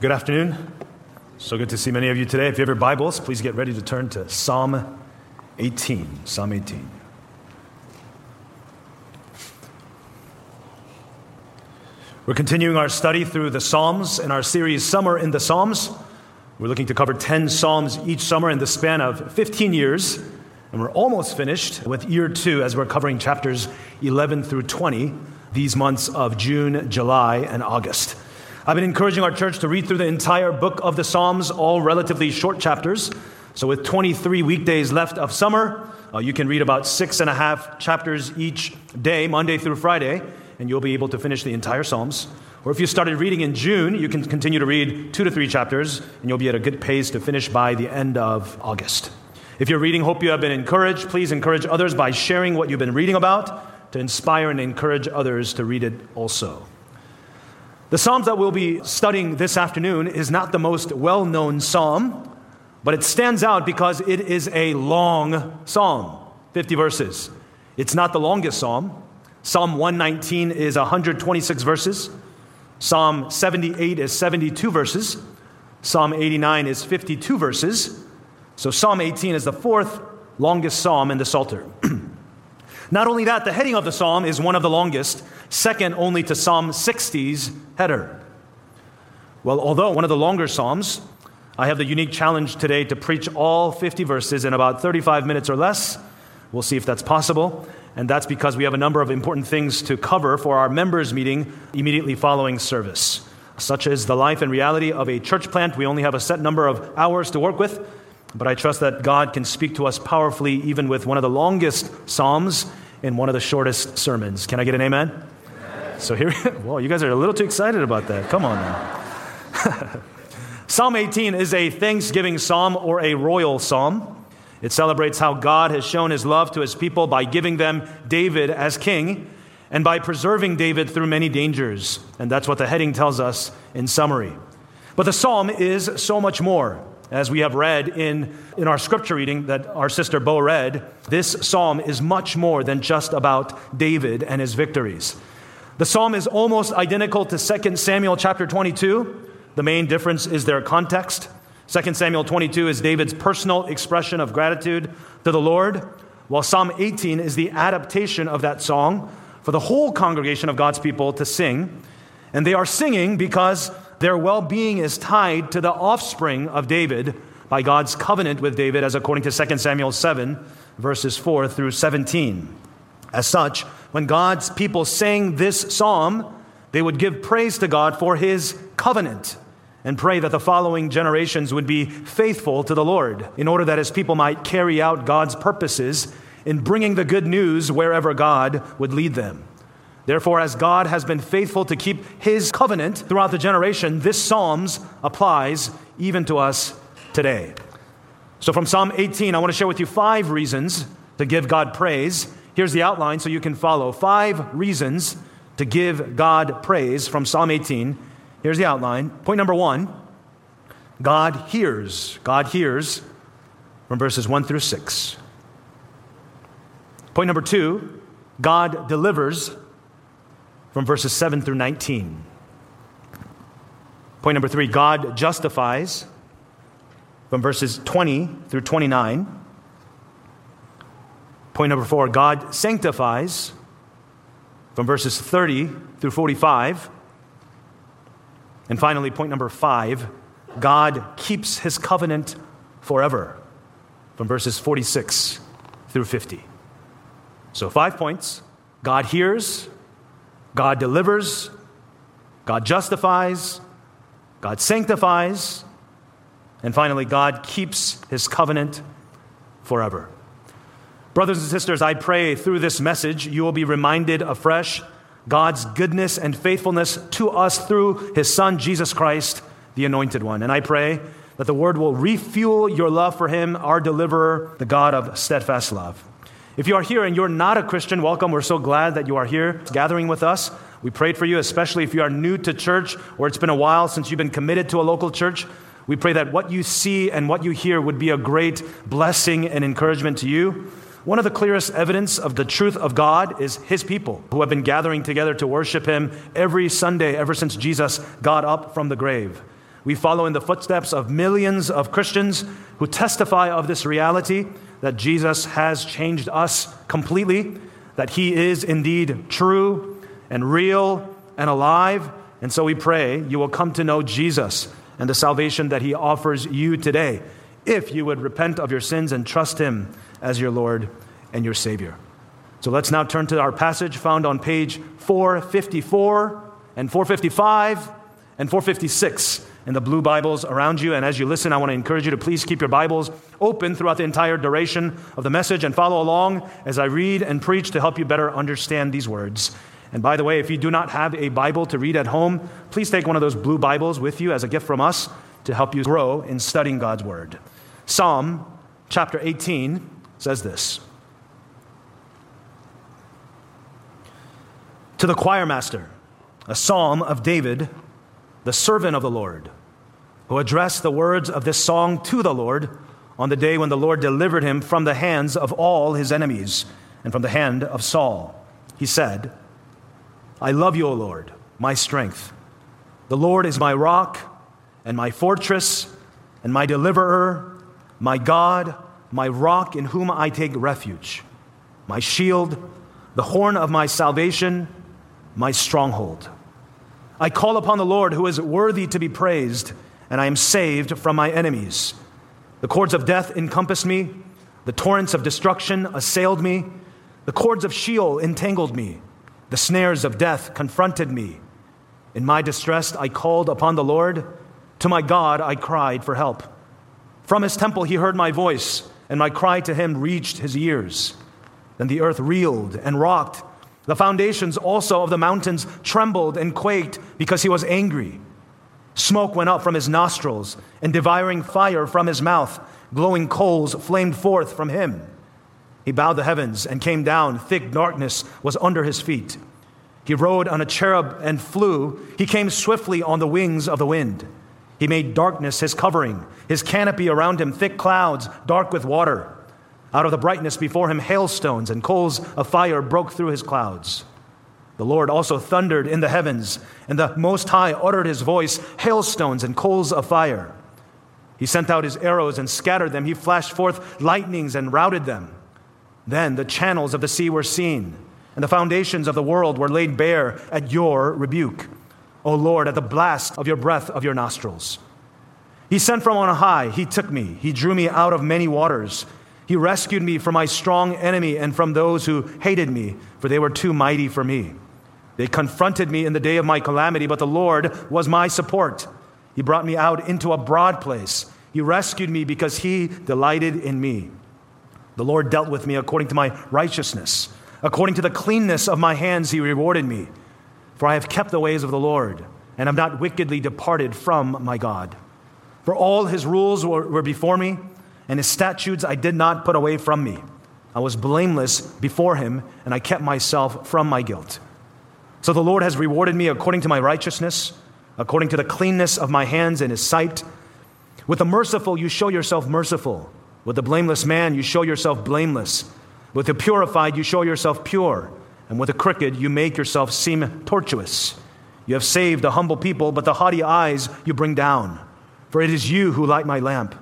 Good afternoon. So good to see many of you today. If you have your Bibles, please get ready to turn to Psalm 18. Psalm 18. We're continuing our study through the Psalms in our series Summer in the Psalms. We're looking to cover 10 Psalms each summer in the span of 15 years. And we're almost finished with year two as we're covering chapters 11 through 20 these months of June, July, and August. I've been encouraging our church to read through the entire book of the Psalms, all relatively short chapters. So, with 23 weekdays left of summer, uh, you can read about six and a half chapters each day, Monday through Friday, and you'll be able to finish the entire Psalms. Or if you started reading in June, you can continue to read two to three chapters, and you'll be at a good pace to finish by the end of August. If you're reading, hope you have been encouraged. Please encourage others by sharing what you've been reading about to inspire and encourage others to read it also. The Psalms that we'll be studying this afternoon is not the most well known psalm, but it stands out because it is a long psalm 50 verses. It's not the longest psalm. Psalm 119 is 126 verses. Psalm 78 is 72 verses. Psalm 89 is 52 verses. So Psalm 18 is the fourth longest psalm in the Psalter. Not only that, the heading of the psalm is one of the longest, second only to Psalm 60's header. Well, although one of the longer psalms, I have the unique challenge today to preach all 50 verses in about 35 minutes or less. We'll see if that's possible. And that's because we have a number of important things to cover for our members' meeting immediately following service, such as the life and reality of a church plant. We only have a set number of hours to work with, but I trust that God can speak to us powerfully, even with one of the longest Psalms in one of the shortest sermons. Can I get an amen? So here, well, you guys are a little too excited about that. Come on now. psalm 18 is a thanksgiving psalm or a royal psalm. It celebrates how God has shown his love to his people by giving them David as king and by preserving David through many dangers. And that's what the heading tells us in summary. But the psalm is so much more. As we have read in, in our scripture reading that our sister Bo read, this psalm is much more than just about David and his victories. The psalm is almost identical to 2 Samuel chapter 22. The main difference is their context. 2 Samuel 22 is David's personal expression of gratitude to the Lord, while Psalm 18 is the adaptation of that song for the whole congregation of God's people to sing. And they are singing because their well being is tied to the offspring of David by God's covenant with David, as according to 2 Samuel 7, verses 4 through 17. As such, when God's people sang this psalm, they would give praise to God for his covenant and pray that the following generations would be faithful to the Lord, in order that his people might carry out God's purposes in bringing the good news wherever God would lead them. Therefore, as God has been faithful to keep his covenant throughout the generation, this Psalms applies even to us today. So, from Psalm 18, I want to share with you five reasons to give God praise. Here's the outline so you can follow. Five reasons to give God praise from Psalm 18. Here's the outline. Point number one God hears. God hears from verses 1 through 6. Point number two God delivers from verses 7 through 19. Point number three God justifies from verses 20 through 29. Point number four God sanctifies from verses 30 through 45. And finally, point number five God keeps his covenant forever from verses 46 through 50. So, five points God hears, God delivers, God justifies, God sanctifies, and finally, God keeps his covenant forever. Brothers and sisters, I pray through this message you will be reminded afresh God's goodness and faithfulness to us through his Son, Jesus Christ, the Anointed One. And I pray that the word will refuel your love for him, our deliverer, the God of steadfast love. If you are here and you're not a Christian, welcome. We're so glad that you are here gathering with us. We prayed for you, especially if you are new to church or it's been a while since you've been committed to a local church. We pray that what you see and what you hear would be a great blessing and encouragement to you. One of the clearest evidence of the truth of God is His people who have been gathering together to worship Him every Sunday ever since Jesus got up from the grave. We follow in the footsteps of millions of Christians who testify of this reality that Jesus has changed us completely, that he is indeed true and real and alive. And so we pray you will come to know Jesus and the salvation that he offers you today if you would repent of your sins and trust him as your Lord and your Savior. So let's now turn to our passage found on page 454 and 455 and 456 in the blue Bibles around you. And as you listen, I want to encourage you to please keep your Bibles open throughout the entire duration of the message and follow along as I read and preach to help you better understand these words. And by the way, if you do not have a Bible to read at home, please take one of those blue Bibles with you as a gift from us to help you grow in studying God's Word. Psalm chapter 18 says this To the choir master, a psalm of David, the servant of the Lord who addressed the words of this song to the Lord on the day when the Lord delivered him from the hands of all his enemies and from the hand of Saul. He said, I love you, O Lord, my strength. The Lord is my rock and my fortress and my deliverer, my God, my rock in whom I take refuge, my shield, the horn of my salvation, my stronghold. I call upon the Lord who is worthy to be praised and I am saved from my enemies. The cords of death encompassed me, the torrents of destruction assailed me, the cords of Sheol entangled me, the snares of death confronted me. In my distress, I called upon the Lord. To my God, I cried for help. From his temple, he heard my voice, and my cry to him reached his ears. Then the earth reeled and rocked. The foundations also of the mountains trembled and quaked because he was angry. Smoke went up from his nostrils, and devouring fire from his mouth. Glowing coals flamed forth from him. He bowed the heavens and came down. Thick darkness was under his feet. He rode on a cherub and flew. He came swiftly on the wings of the wind. He made darkness his covering, his canopy around him, thick clouds, dark with water. Out of the brightness before him, hailstones and coals of fire broke through his clouds. The Lord also thundered in the heavens, and the Most High uttered his voice, hailstones and coals of fire. He sent out his arrows and scattered them. He flashed forth lightnings and routed them. Then the channels of the sea were seen, and the foundations of the world were laid bare at your rebuke, O Lord, at the blast of your breath of your nostrils. He sent from on high, he took me, he drew me out of many waters. He rescued me from my strong enemy and from those who hated me, for they were too mighty for me. They confronted me in the day of my calamity, but the Lord was my support. He brought me out into a broad place. He rescued me because he delighted in me. The Lord dealt with me according to my righteousness. According to the cleanness of my hands, he rewarded me. For I have kept the ways of the Lord, and have not wickedly departed from my God. For all his rules were, were before me, and his statutes I did not put away from me. I was blameless before him, and I kept myself from my guilt. So the Lord has rewarded me according to my righteousness, according to the cleanness of my hands in his sight. With the merciful, you show yourself merciful. With the blameless man, you show yourself blameless. With the purified, you show yourself pure. And with a crooked, you make yourself seem tortuous. You have saved a humble people, but the haughty eyes you bring down. For it is you who light my lamp.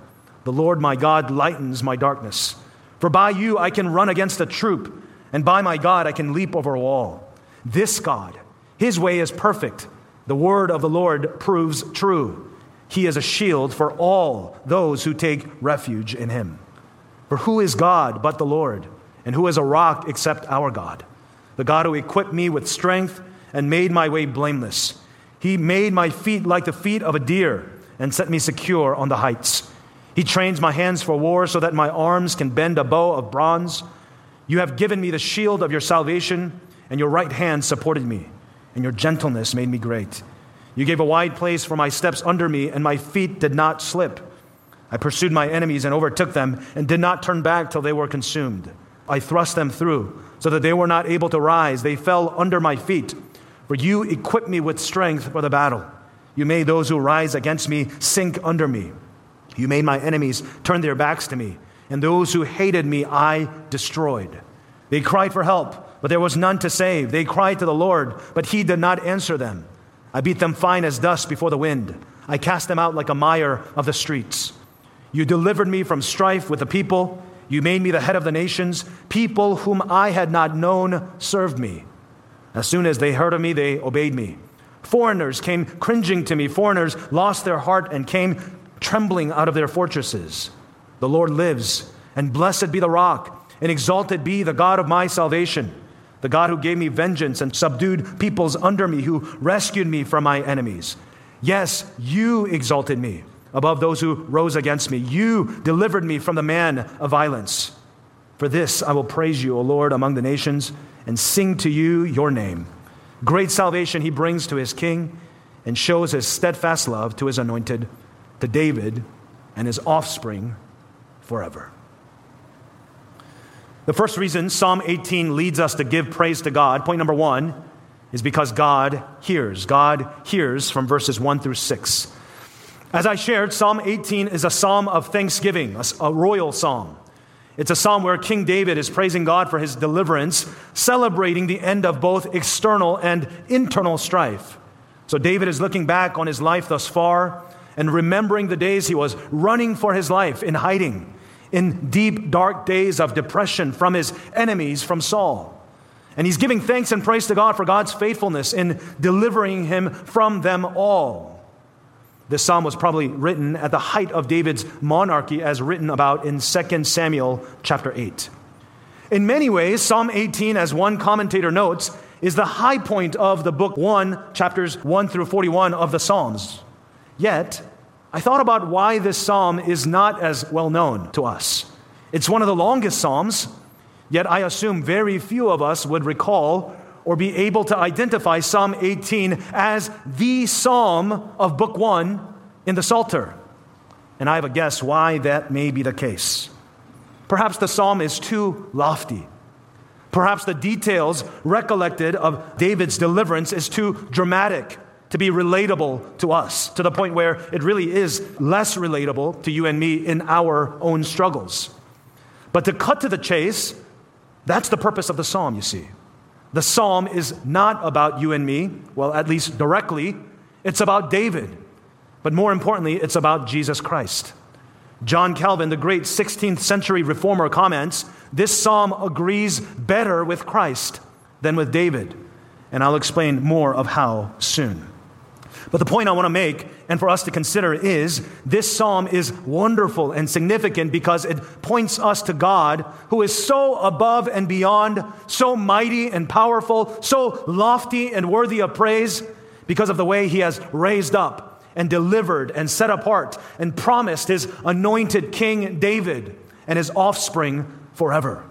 The Lord my God lightens my darkness. For by you I can run against a troop, and by my God I can leap over a wall. This God, his way is perfect. The word of the Lord proves true. He is a shield for all those who take refuge in him. For who is God but the Lord? And who is a rock except our God? The God who equipped me with strength and made my way blameless. He made my feet like the feet of a deer and set me secure on the heights. He trains my hands for war so that my arms can bend a bow of bronze. You have given me the shield of your salvation and your right hand supported me, and your gentleness made me great. You gave a wide place for my steps under me, and my feet did not slip. I pursued my enemies and overtook them, and did not turn back till they were consumed. I thrust them through, so that they were not able to rise. They fell under my feet. For you equipped me with strength for the battle. You made those who rise against me sink under me. You made my enemies turn their backs to me, and those who hated me I destroyed. They cried for help but there was none to save. They cried to the Lord, but he did not answer them. I beat them fine as dust before the wind. I cast them out like a mire of the streets. You delivered me from strife with the people. You made me the head of the nations. People whom I had not known served me. As soon as they heard of me, they obeyed me. Foreigners came cringing to me. Foreigners lost their heart and came trembling out of their fortresses. The Lord lives, and blessed be the rock, and exalted be the God of my salvation, the God who gave me vengeance and subdued peoples under me, who rescued me from my enemies. Yes, you exalted me above those who rose against me. You delivered me from the man of violence. For this I will praise you, O Lord, among the nations, and sing to you your name. Great salvation he brings to his king and shows his steadfast love to his anointed, to David and his offspring forever. The first reason Psalm 18 leads us to give praise to God, point number one, is because God hears. God hears from verses 1 through 6. As I shared, Psalm 18 is a psalm of thanksgiving, a, royal psalm. It's a psalm where King David is praising God for his deliverance, celebrating the end of both external and internal strife. So David is looking back on his life thus far and remembering the days he was running for his life in hiding, in deep, dark days of depression from his enemies, from Saul. And he's giving thanks and praise to God for God's faithfulness in delivering him from them all. This psalm was probably written at the height of David's monarchy, as written about in 2 Samuel chapter 8. In many ways, Psalm 18, as one commentator notes, is the high point of the book 1, chapters 1 through 41 of the Psalms. Yet, I thought about why this psalm is not as well known to us. It's one of the longest psalms, yet I assume very few of us would recall or be able to identify Psalm 18 as the psalm of Book 1 in the Psalter. And I have a guess why that may be the case. Perhaps the psalm is too lofty. Perhaps the details recollected of David's deliverance is too dramatic to be relatable to us, to the point where it really is less relatable to you and me in our own struggles. But to cut to the chase, that's the purpose of the psalm, you see. The psalm is not about you and me, well, at least directly. It's about David. But more importantly, it's about Jesus Christ. John Calvin, the great 16th century reformer, comments this psalm agrees better with Christ than with David. And I'll explain more of how soon. But the point I want to make and for us to consider is this psalm is wonderful and significant because it points us to God who is so above and beyond, so mighty and powerful, so lofty and worthy of praise because of the way he has raised up and delivered and set apart and promised his anointed king David and his offspring forever.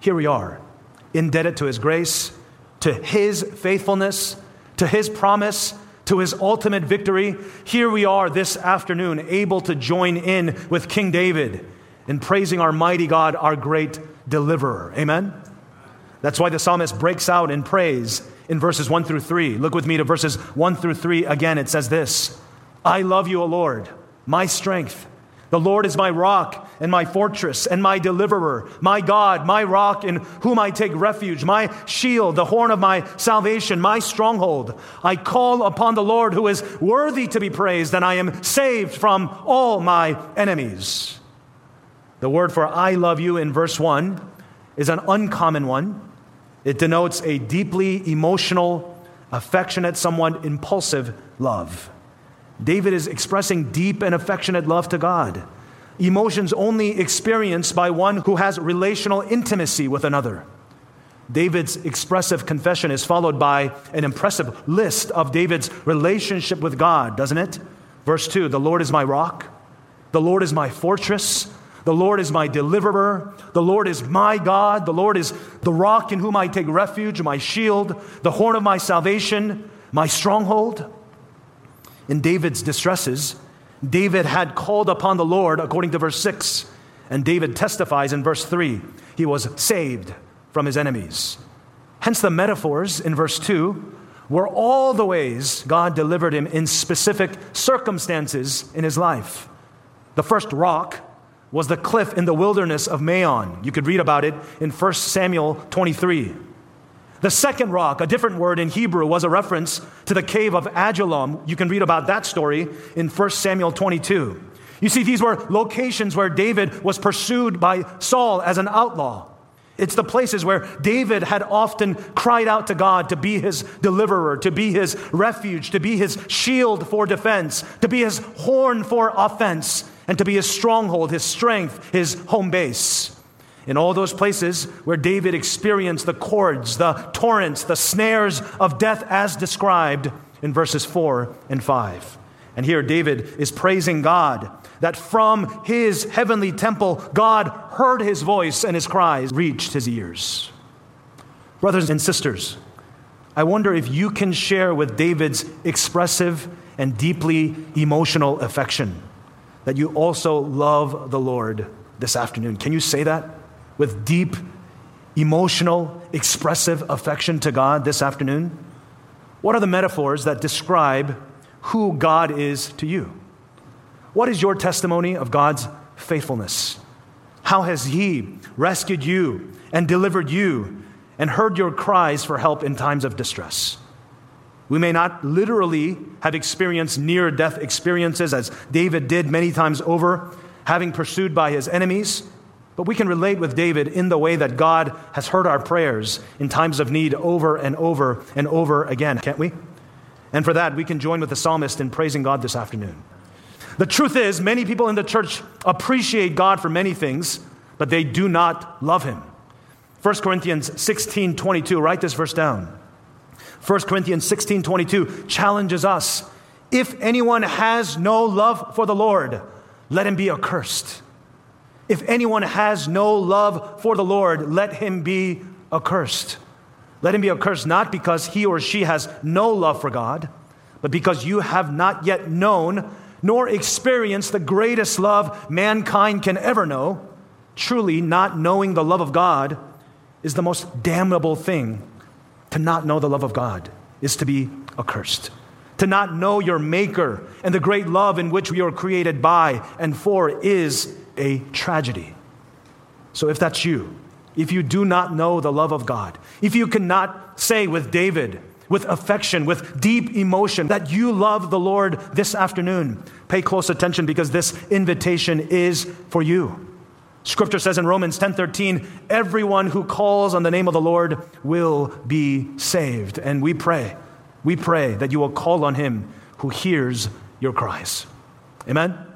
Here we are, indebted to his grace, to his faithfulness, to his promise to his ultimate victory, here we are this afternoon, able to join in with King David in praising our mighty God, our great deliverer. Amen? That's why the psalmist breaks out in praise in verses 1 through 3. Look with me to verses 1 through 3 again. It says this I love you, O Lord, my strength. The Lord is my rock and my fortress and my deliverer, my God, my rock in whom I take refuge, my shield, the horn of my salvation, my stronghold. I call upon the Lord who is worthy to be praised, and I am saved from all my enemies. The word for I love you in verse 1 is an uncommon one. It denotes a deeply emotional, affectionate, somewhat impulsive love. David is expressing deep and affectionate love to God, emotions only experienced by one who has relational intimacy with another. David's expressive confession is followed by an impressive list of David's relationship with God, doesn't it? Verse 2 The Lord is my rock, the Lord is my fortress, the Lord is my deliverer, the Lord is my God, the Lord is the rock in whom I take refuge, my shield, the horn of my salvation, my stronghold. In David's distresses, David had called upon the Lord, according to verse 6. And David testifies in verse 3 he was saved from his enemies. Hence, the metaphors in verse 2 were all the ways God delivered him in specific circumstances in his life. The first rock was the cliff in the wilderness of Maon. You could read about it in 1 Samuel 23. The second rock, a different word in Hebrew, was a reference to the cave of Adullam. You can read about that story in 1 Samuel 22. You see, these were locations where David was pursued by Saul as an outlaw. It's the places where David had often cried out to God to be his deliverer, to be his refuge, to be his shield for defense, to be his horn for offense, and to be his stronghold, his strength, his home base. In all those places where David experienced the cords, the torrents, the snares of death as described in verses 4 and 5. And here David is praising God that from his heavenly temple, God heard his voice and his cries reached his ears. Brothers and sisters, I wonder if you can share with David's expressive and deeply emotional affection that you also love the Lord this afternoon. Can you say that? With deep, emotional, expressive affection to God this afternoon? What are the metaphors that describe who God is to you? What is your testimony of God's faithfulness? How has He rescued you and delivered you and heard your cries for help in times of distress? We may not literally have experienced near death experiences as David did many times over, having pursued by his enemies. But we can relate with David in the way that God has heard our prayers in times of need over and over and over again, can't we? And for that, we can join with the psalmist in praising God this afternoon. The truth is, many people in the church appreciate God for many things, but they do not love him. 1 Corinthians 16 22, write this verse down. 1 Corinthians 16 22 challenges us. If anyone has no love for the Lord, let him be accursed. If anyone has no love for the Lord, let him be accursed. Let him be accursed not because he or she has no love for God, but because you have not yet known nor experienced the greatest love mankind can ever know. Truly, not knowing the love of God is the most damnable thing. To not know the love of God is to be accursed. To not know your Maker and the great love in which we are created by and for is a tragedy. So if that's you, if you do not know the love of God, if you cannot say with David, with affection, with deep emotion, that you love the Lord this afternoon, pay close attention because this invitation is for you. Scripture says in Romans 10:13, everyone who calls on the name of the Lord will be saved. And we pray, we pray that you will call on him who hears your cries. Amen.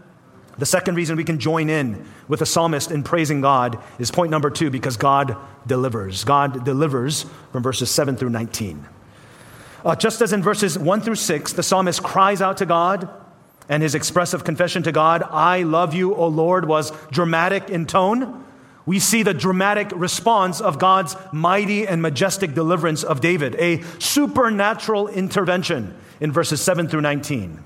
The second reason we can join in with the psalmist in praising God is point number two because God delivers. God delivers from verses 7 through 19. Uh, just as in verses 1 through 6, the psalmist cries out to God, and his expressive confession to God, I love you, O Lord, was dramatic in tone. We see the dramatic response of God's mighty and majestic deliverance of David, a supernatural intervention in verses 7 through 19.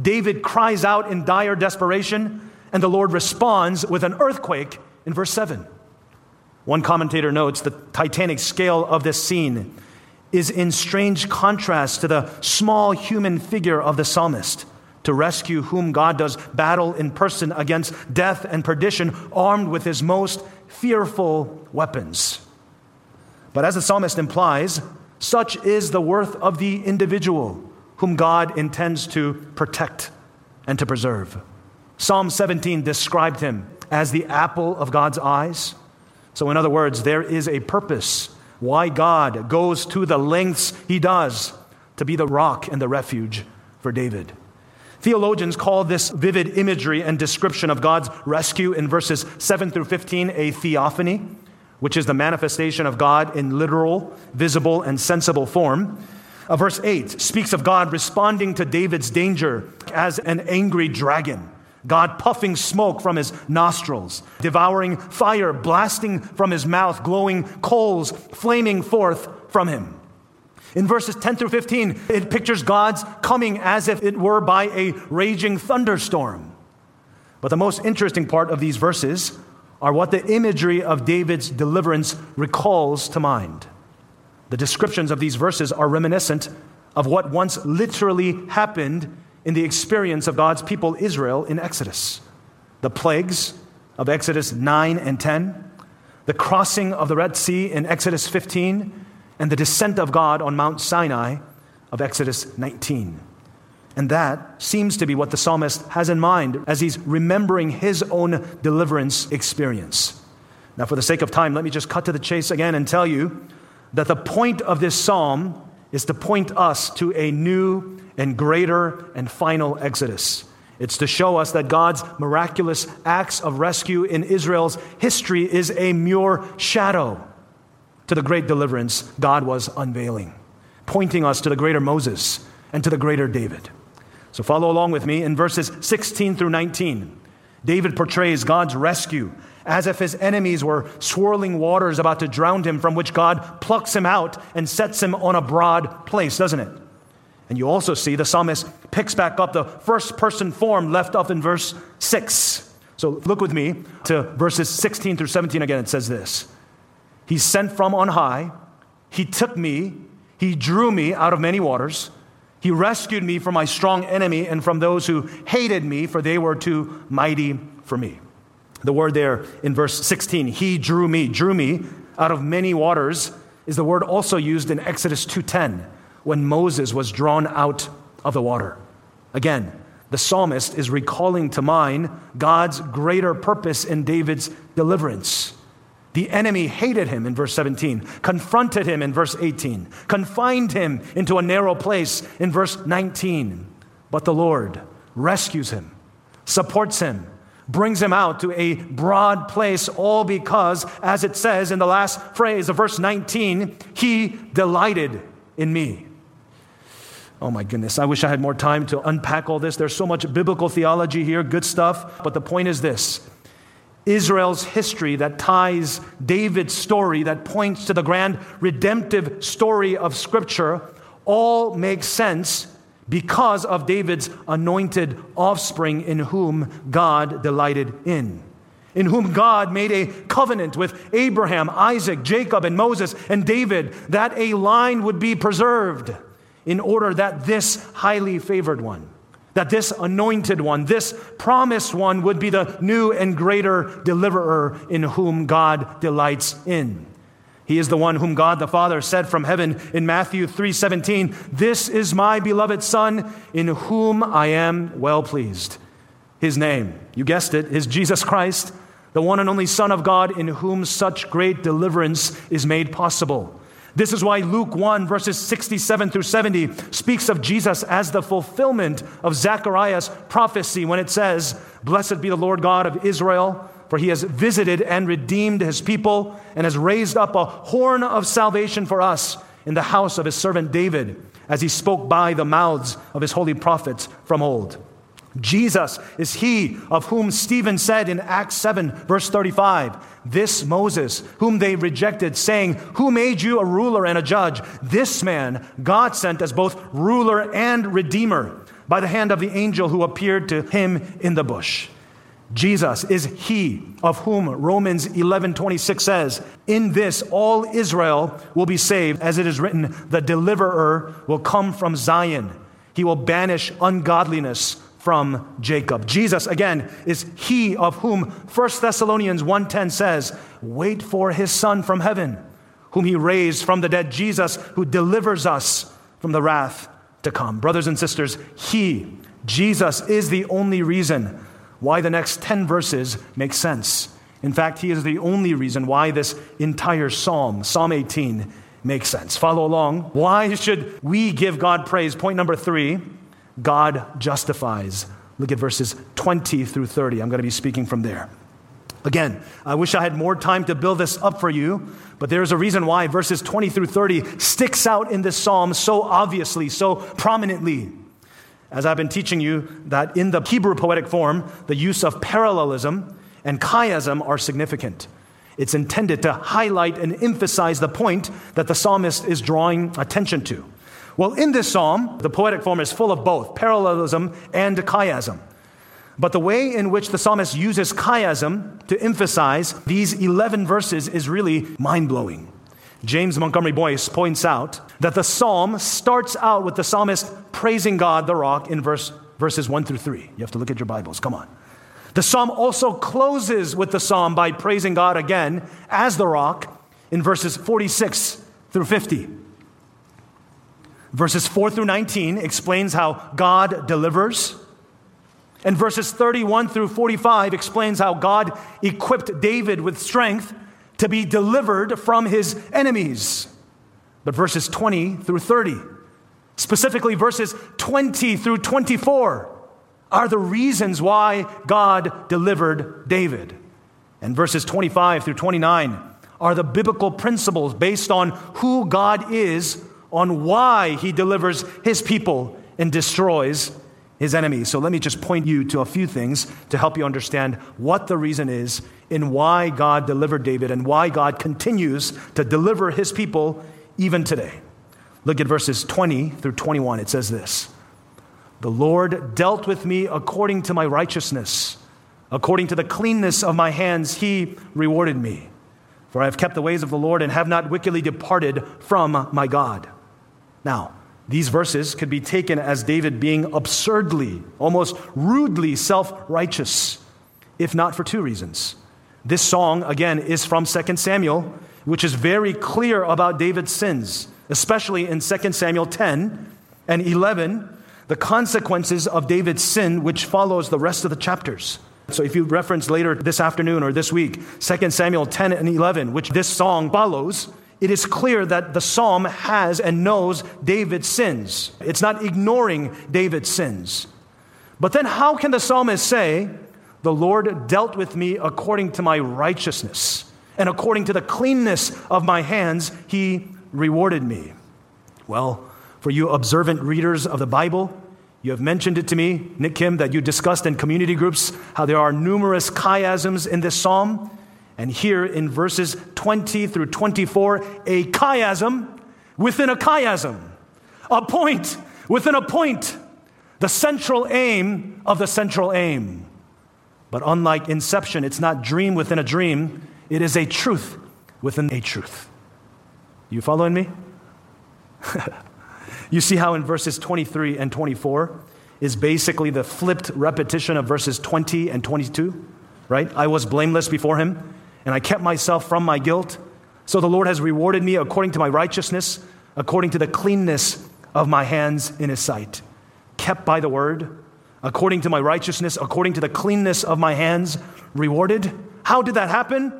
David cries out in dire desperation, and the Lord responds with an earthquake in verse 7. One commentator notes the titanic scale of this scene is in strange contrast to the small human figure of the psalmist, to rescue whom God does battle in person against death and perdition, armed with his most fearful weapons. But as the psalmist implies, such is the worth of the individual whom God intends to protect and to preserve. Psalm 17 described him as the apple of God's eyes. So, in other words, there is a purpose why God goes to the lengths he does to be the rock and the refuge for David. Theologians call this vivid imagery and description of God's rescue in verses 7 through 15 a theophany, which is the manifestation of God in literal, visible, and sensible form. Uh, verse 8 speaks of God responding to David's danger as an angry dragon. God puffing smoke from his nostrils, devouring fire, blasting from his mouth, glowing coals flaming forth from him. In verses 10 through 15, it pictures God's coming as if it were by a raging thunderstorm. But the most interesting part of these verses are what the imagery of David's deliverance recalls to mind. The descriptions of these verses are reminiscent of what once literally happened in the experience of God's people Israel in Exodus. The plagues of Exodus 9 and 10, the crossing of the Red Sea in Exodus 15, and the descent of God on Mount Sinai of Exodus 19. And that seems to be what the psalmist has in mind as he's remembering his own deliverance experience. Now, for the sake of time, let me just cut to the chase again and tell you that the point of this psalm is to point us to a new and greater and final exodus. It's to show us that God's miraculous acts of rescue in Israel's history is a mere shadow to the great deliverance God was unveiling, pointing us to the greater Moses and to the greater David. So follow along with me in verses 16 through 19. David portrays God's rescue as if his enemies were swirling waters about to drown him, from which God plucks him out and sets him on a broad place, doesn't it? And you also see the psalmist picks back up the first person form left off in verse 6. So look with me to verses 16 through 17 again. It says this He sent from on high, He took me, He drew me out of many waters. He rescued me from my strong enemy and from those who hated me, for they were too mighty for me. The word there in verse 16, he drew me, drew me out of many waters, is the word also used in Exodus 2:10 when Moses was drawn out of the water. Again, the psalmist is recalling to mind God's greater purpose in David's deliverance. The enemy hated him in verse 17, confronted him in verse 18, confined him into a narrow place in verse 19. But the Lord rescues him, supports him, brings him out to a broad place, all because, as it says in the last phrase of verse 19, he delighted in me. Oh my goodness, I wish I had more time to unpack all this. There's so much biblical theology here, good stuff. But the point is this Israel's history that ties David's story, that points to the grand redemptive story of Scripture, all makes sense because of David's anointed offspring in whom God delighted in. In whom God made a covenant with Abraham, Isaac, Jacob, and Moses, and David, that a line would be preserved in order that this highly favored one, that this anointed one, this promised one would be the new and greater deliverer in whom God delights in. He is the one whom God the Father said from heaven in Matthew 3:17, "This is my beloved son in whom I am well pleased." His name, you guessed it, is Jesus Christ, the one and only Son of God in whom such great deliverance is made possible. This is why Luke 1, verses 67 through 70, speaks of Jesus as the fulfillment of Zechariah's prophecy when it says, Blessed be the Lord God of Israel for he has visited and redeemed his people and has raised up a horn of salvation for us in the house of his servant David, as he spoke by the mouths of his holy prophets from old. Jesus is he of whom Stephen said in Acts 7, verse 35, This Moses, whom they rejected, saying, Who made you a ruler and a judge? This man God sent as both ruler and redeemer by the hand of the angel who appeared to him in the bush. Jesus is he of whom Romans 11:26 says, "In this all Israel will be saved, as it is written, the deliverer will come from Zion. He will banish ungodliness from Jacob." Jesus again is he of whom 1 Thessalonians 1:10 says, "Wait for his son from heaven, whom he raised from the dead, Jesus who delivers us from the wrath to come." Brothers and sisters, he Jesus is the only reason why the next 10 verses make sense. In fact, he is the only reason why this entire psalm, Psalm 18, makes sense. Follow along. Why should we give God praise? Point number three God justifies. Look at verses 20 through 30. I'm going to be speaking from there. Again, I wish I had more time to build this up for you, but there is a reason why verses 20 through 30 sticks out in this psalm so obviously, so prominently. As I've been teaching you, that in the Hebrew poetic form, the use of parallelism and chiasm are significant. It's intended to highlight and emphasize the point that the psalmist is drawing attention to. Well, in this psalm, the poetic form is full of both parallelism and chiasm. But the way in which the psalmist uses chiasm to emphasize these 11 verses is really mind blowing. James Montgomery Boice points out that the psalm starts out with the psalmist praising God, the rock, in verse, verses 1 through 3. You have to look at your Bibles. Come on. The psalm also closes with the psalm by praising God again as the rock in verses 46 through 50. Verses 4 through 19 explains how God delivers. And verses 31 through 45 explains how God equipped David with strength to be delivered from his enemies. But verses 20 through 30, specifically verses 20 through 24, are the reasons why God delivered David. And verses 25 through 29 are the biblical principles based on who God is, on why he delivers his people and destroys his enemies. So let me just point you to a few things to help you understand what the reason is in why God delivered David and why God continues to deliver his people even today. Look at verses 20 through 21. It says this The Lord dealt with me according to my righteousness, according to the cleanness of my hands, he rewarded me. For I have kept the ways of the Lord and have not wickedly departed from my God. Now, these verses could be taken as David being absurdly, almost rudely self righteous, if not for two reasons. This song, again, is from 2 Samuel, which is very clear about David's sins, especially in 2 Samuel 10 and 11, the consequences of David's sin, which follows the rest of the chapters. So if you reference later this afternoon or this week, 2 Samuel 10 and 11, which this song follows, it is clear that the psalm has and knows David's sins. It's not ignoring David's sins. But then, how can the psalmist say, The Lord dealt with me according to my righteousness, and according to the cleanness of my hands, he rewarded me? Well, for you observant readers of the Bible, you have mentioned it to me, Nick Kim, that you discussed in community groups how there are numerous chiasms in this psalm. And here in verses 20 through 24, a chiasm within a chiasm, a point within a point, the central aim of the central aim. But unlike Inception, it's not dream within a dream, it is a truth within a truth. You following me? you see how in verses 23 and 24 is basically the flipped repetition of verses 20 and 22, right? I was blameless before him and I kept myself from my guilt. So the Lord has rewarded me according to my righteousness, according to the cleanness of my hands in his sight. Kept by the word, according to my righteousness, according to the cleanness of my hands, rewarded. How did that happen?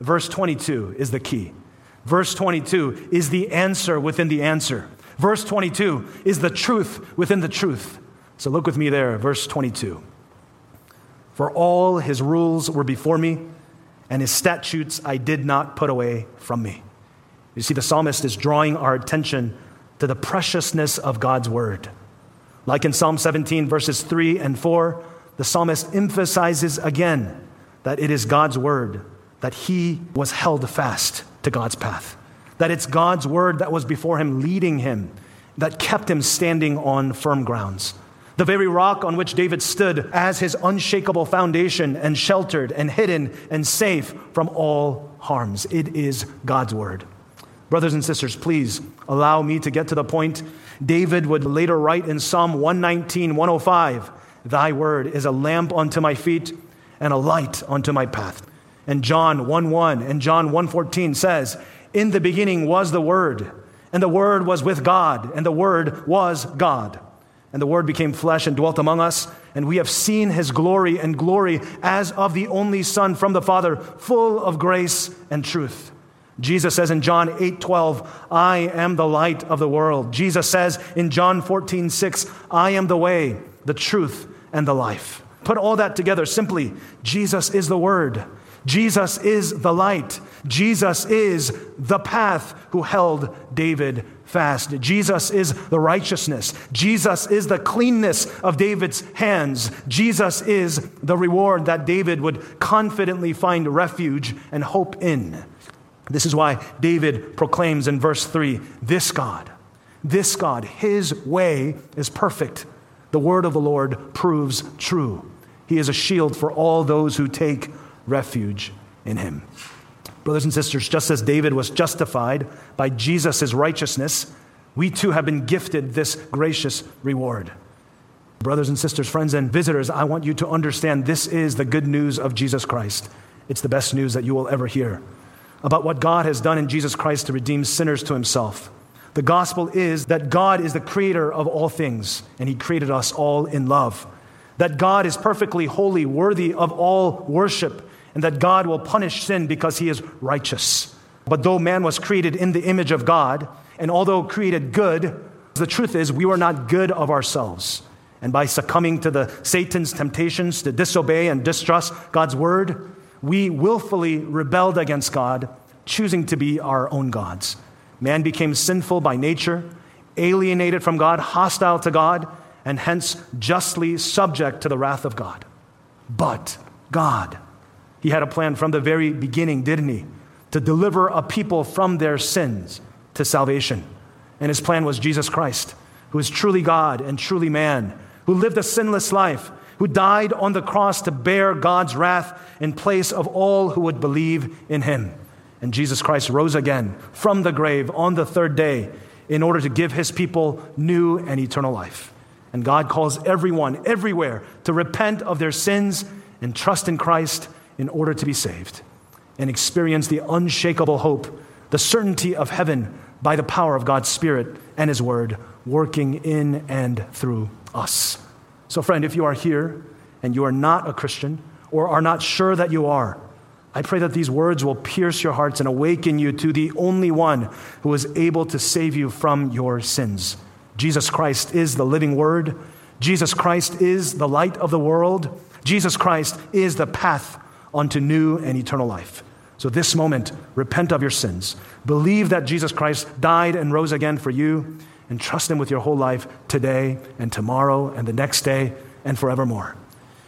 Verse 22 is the key. Verse 22 is the answer within the answer. Verse 22 is the truth within the truth. So look with me there, verse 22. For all his rules were before me and his statutes I did not put away from me. You see, the psalmist is drawing our attention to the preciousness of God's word. Like in Psalm 17, verses 3 and 4, the psalmist emphasizes again that it is God's word, that he was held fast to God's path, that it's God's word that was before him, leading him, that kept him standing on firm grounds. The very rock on which David stood as his unshakable foundation and sheltered and hidden and safe from all harms. It is God's word. Brothers and sisters, please allow me to get to the point. David would later write in Psalm 119, 105, Thy word is a lamp unto my feet and a light unto my path. And John 1 1 and John 1 14 says, In the beginning was the Word, and the Word was with God, and the Word was God. And the Word became flesh and dwelt among us, and we have seen his glory and glory as of the only Son from the Father, full of grace and truth. Jesus says in John 8 12, I am the light of the world. Jesus says in John 14 6, I am the way, the truth, and the life. Put all that together simply Jesus is the Word. Jesus is the light. Jesus is the path who held David fast. Jesus is the righteousness. Jesus is the cleanness of David's hands. Jesus is the reward that David would confidently find refuge and hope in. This is why David proclaims in verse 3 this God, this God, his way is perfect. The word of the Lord proves true. He is a shield for all those who take refuge in him. Brothers and sisters, just as David was justified by Jesus' righteousness, we too have been gifted this gracious reward. Brothers and sisters, friends, and visitors, I want you to understand this is the good news of Jesus Christ. It's the best news that you will ever hear. About what God has done in Jesus Christ to redeem sinners to himself. The gospel is that God is the creator of all things, and he created us all in love. That God is perfectly holy, worthy of all worship, and that God will punish sin because he is righteous. But though man was created in the image of God, and although created good, the truth is we were not good of ourselves. And by succumbing to the Satan's temptations to disobey and distrust God's word, we willfully rebelled against God, choosing to be our own gods. Man became sinful by nature, alienated from God, hostile to God, and hence justly subject to the wrath of God. But God, He had a plan from the very beginning, didn't He? To deliver a people from their sins to salvation. And His plan was Jesus Christ, who is truly God and truly man, who lived a sinless life who died on the cross to bear God's wrath in place of all who would believe in him. And Jesus Christ rose again from the grave on the third day in order to give his people new and eternal life. And God calls everyone, everywhere, to repent of their sins and trust in Christ in order to be saved and experience the unshakable hope, the certainty of heaven by the power of God's Spirit and His Word working in and through us. So, friend, if you are here and you are not a Christian or are not sure that you are, I pray that these words will pierce your hearts and awaken you to the only one who is able to save you from your sins. Jesus Christ is the living word. Jesus Christ is the light of the world. Jesus Christ is the path unto new and eternal life. So, this moment, repent of your sins. Believe that Jesus Christ died and rose again for you and trust Him with your whole life today and tomorrow and the next day and forevermore.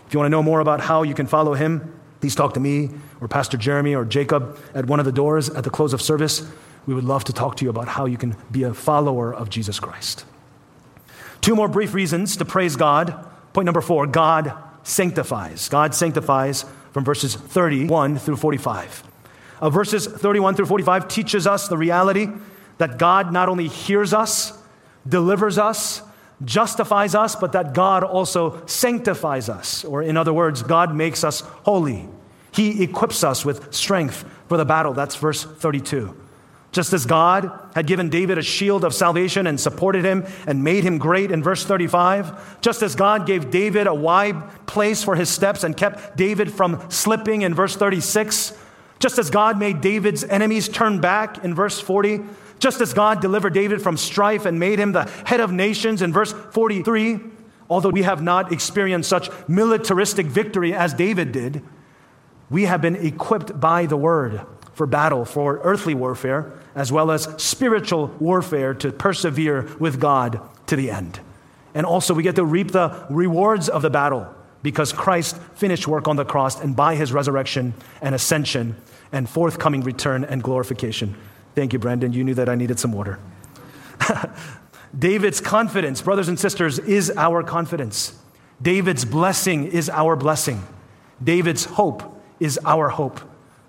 If you want to know more about how you can follow Him, please talk to me or Pastor Jeremy or Jacob at one of the doors at the close of service. We would love to talk to you about how you can be a follower of Jesus Christ. Two more brief reasons to praise God. Point number four God sanctifies. God sanctifies from verses 31 through 45. Uh, verses 31 through 45 teaches us the reality that God not only hears us, delivers us, justifies us, but that God also sanctifies us. Or, in other words, God makes us holy. He equips us with strength for the battle. That's verse 32. Just as God had given David a shield of salvation and supported him and made him great in verse 35, just as God gave David a wide place for his steps and kept David from slipping in verse 36, just as God made David's enemies turn back in verse 40, just as God delivered David from strife and made him the head of nations in verse 43, although we have not experienced such militaristic victory as David did, we have been equipped by the word for battle, for earthly warfare, as well as spiritual warfare to persevere with God to the end. And also, we get to reap the rewards of the battle because Christ finished work on the cross and by his resurrection and ascension and forthcoming return and glorification. Thank you, Brandon. You knew that I needed some water. David's confidence, brothers and sisters, is our confidence. David's blessing is our blessing. David's hope is our hope.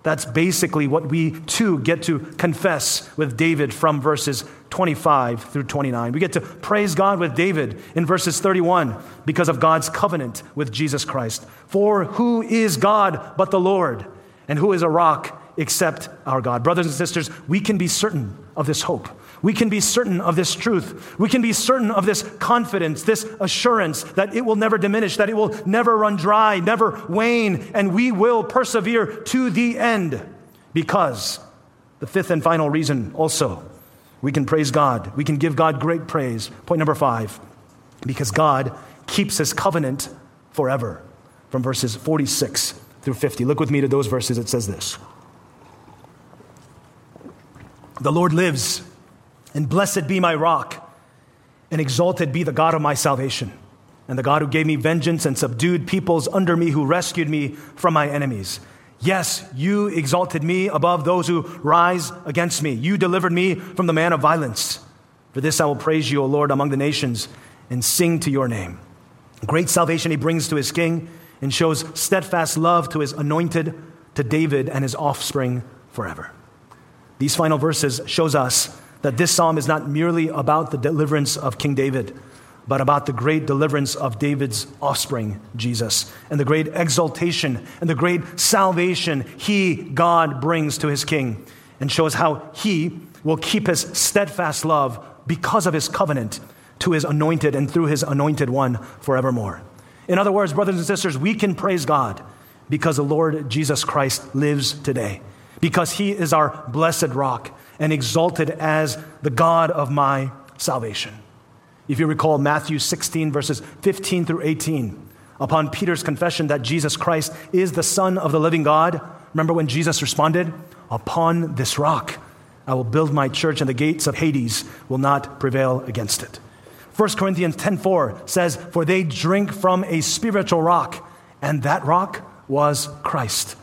That's basically what we too get to confess with David from verses 25 through 29. We get to praise God with David in verses 31 because of God's covenant with Jesus Christ. For who is God but the Lord? And who is a rock except our God. Brothers and sisters, we can be certain of this hope. We can be certain of this truth. We can be certain of this confidence, this assurance that it will never diminish, that it will never run dry, never wane, and we will persevere to the end. Because the fifth and final reason also, we can praise God. We can give God great praise. Point number five, because God keeps his covenant forever. From verses 46 through 50. Look with me to those verses. It says this. The Lord lives, and blessed be my rock, and exalted be the God of my salvation, and the God who gave me vengeance and subdued peoples under me, who rescued me from my enemies. Yes, you exalted me above those who rise against me. You delivered me from the man of violence. For this I will praise you, O Lord, among the nations, and sing to your name. Great salvation he brings to his king, and shows steadfast love to his anointed, to David and his offspring forever. These final verses shows us that this psalm is not merely about the deliverance of King David, but about the great deliverance of David's offspring, Jesus, and the great exaltation and the great salvation he, God, brings to his king. and shows how he will keep his steadfast love because of his covenant to his anointed and through his anointed one forevermore. In other words, brothers and sisters, we can praise God because the Lord Jesus Christ lives today, because he is our blessed rock and exalted as the God of my salvation. If you recall Matthew 16, verses 15 through 18, upon Peter's confession that Jesus Christ is the Son of the living God, remember when Jesus responded, Upon this rock I will build my church, and the gates of Hades will not prevail against it. 1 Corinthians 10:4 says, "For they drink from a spiritual rock, and that rock was Christ."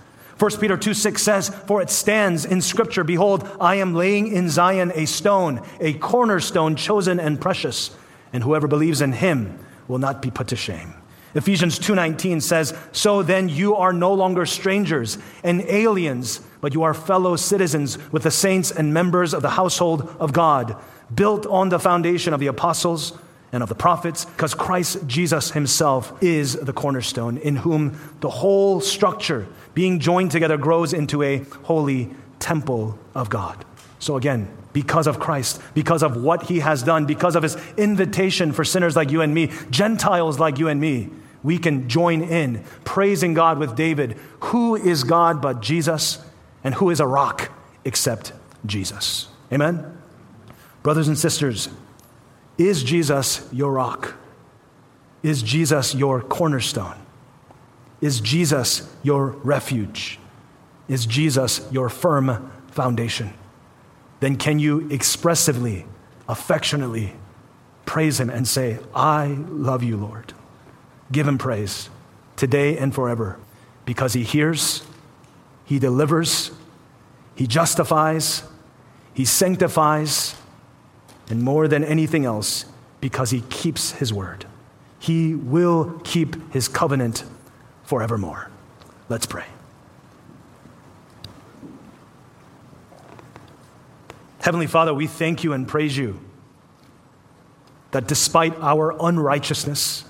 1 Peter 2 6 says, For it stands in Scripture, Behold, I am laying in Zion a stone, a cornerstone chosen and precious, and whoever believes in him will not be put to shame. Ephesians 2:19 says, "So then you are no longer strangers and aliens, but you are fellow citizens with the saints and members of the household of God, built on the foundation of the apostles and of the prophets, because Christ Jesus himself is the cornerstone, in whom the whole structure, being joined together, grows into a holy temple of God." So again, because of Christ, because of what he has done, because of his invitation for sinners like you and me, Gentiles like you and me, we can join in praising God with David. Who is God but Jesus? And who is a rock except Jesus? Amen? Brothers and sisters, is Jesus your rock? Is Jesus your cornerstone? Is Jesus your refuge? Is Jesus your firm foundation? Then can you expressively, affectionately praise Him and say, I love you, Lord? Give him praise today and forever because he hears, he delivers, he justifies, he sanctifies, and more than anything else, because he keeps his word. He will keep his covenant forevermore. Let's pray. Heavenly Father, we thank you and praise you that despite our unrighteousness,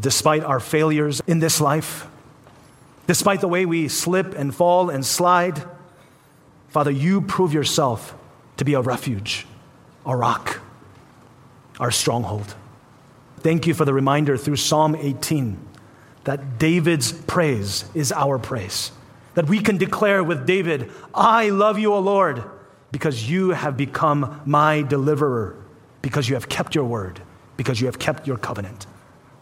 despite our failures in this life, despite the way we slip and fall and slide, Father, you prove yourself to be a refuge, a rock, our stronghold. Thank you for the reminder through Psalm 18 that David's praise is our praise. That we can declare with David, I love you, O Lord, because you have become my deliverer, because you have kept your word, because you have kept your covenant.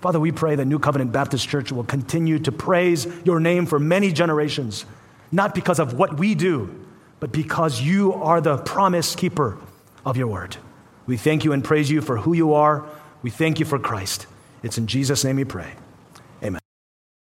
Father, we pray that New Covenant Baptist Church will continue to praise your name for many generations, not because of what we do, but because you are the promise keeper of your word. We thank you and praise you for who you are. We thank you for Christ. It's in Jesus' name we pray.